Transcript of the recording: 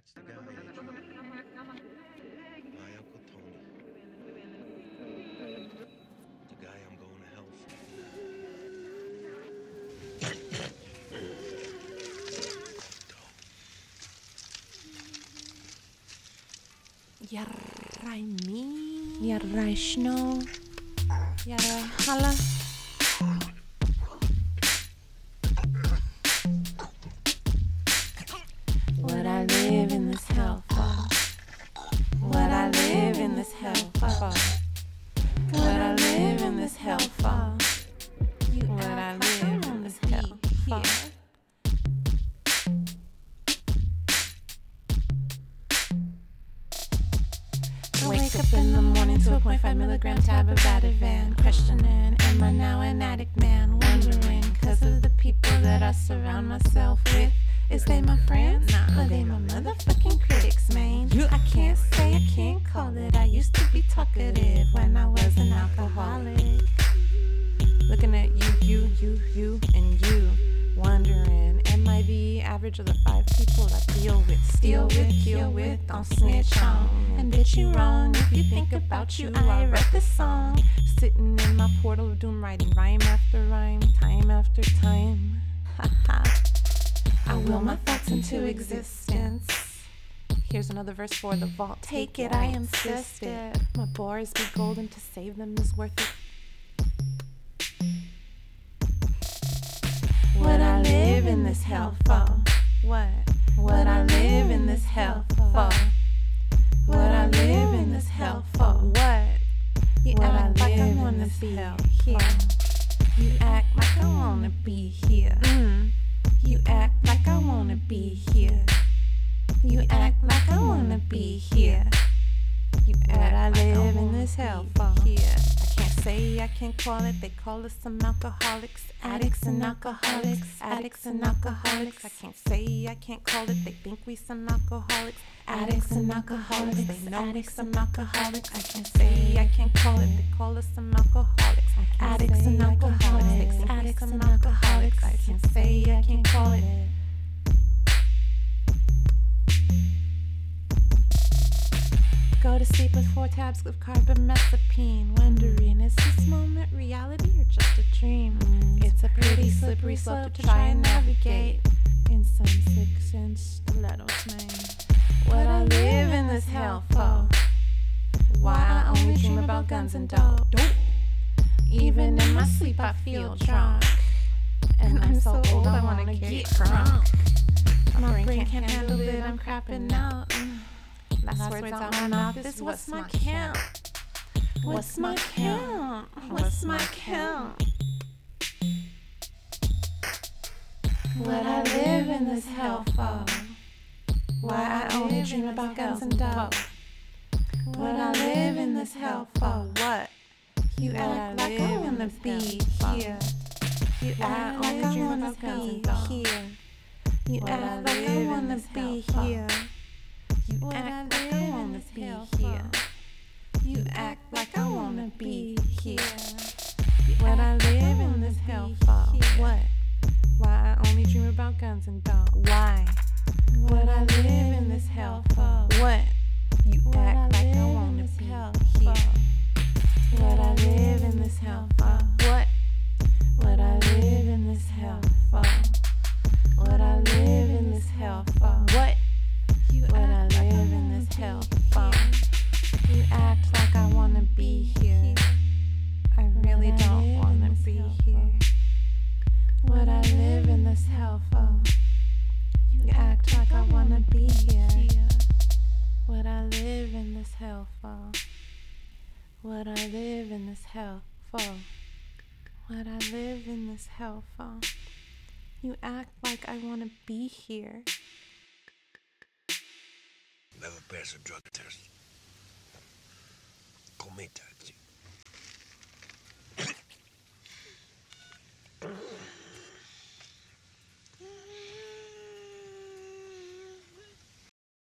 That's the guy, Angel. My Uncle Tony. The guy I'm going to hell for. Jarraj mi. Jarraj snow. Jarraj halla. Wake up in the morning to a 0.5 milligram tab of Ativan. Questioning, am I now an addict man? Wondering, cause of the people that I surround myself with. Is they my friends? Nah, are they my motherfucking critics, man? I can't say I can't call it. I used to be talkative when the average of the five people I deal with? Steal with, kill with, don't snitch on. And bitch, you wrong if you think about you. I wrote this song. Sitting in my portal of doom, writing rhyme after rhyme, time after time. Ha ha. I will my thoughts into existence. Here's another verse for the vault. Take it, I insist it. My bars be golden to save them is worth it. This hell for. What? What I live in this hell for. What I live in this hell for. What? You What act I like I wanna be hell here. You act like I wanna be here. Mm. You act like I wanna be here. You act like I wanna be here. You act I like I live in this hell I can't call it. They call us some alcoholics, addicts and alcoholics, addicts and alcoholics. I can't say I can't call it. They think we some alcoholics, addicts and alcoholics. They know we some alcoholics. I can't say I can't call it. They call us some alcoholics, addicts to sleep with four tabs of carbamazepine. Wondering, is this moment reality or just a dream? It's a pretty slippery slope to try and navigate. In some sick sense, stilettos, man. What I live in this hell for? Why I only dream about guns and dope. Even in my sleep, I feel drunk. And I'm so old, I wanna get drunk. My brain can't handle it, I'm crapping out. Last words out my mouth is what's my count? What's my count? What's my count? What I live in this hell for? Why I only dream about guns and dope? What I live in this hell for? What? You act like I wanna be here. You act like I wanna be here. You act like I wanna be here. You act like I wanna be here. You act like I wanna be here. What I live in this hell for? What? Why I only dream about guns and dogs? This? You act like I wanna be here. What I live in this hell for? What I live in this hell for? What I live in this hell for? You act like I wanna be here. Never pass a drug test. Call me taxi.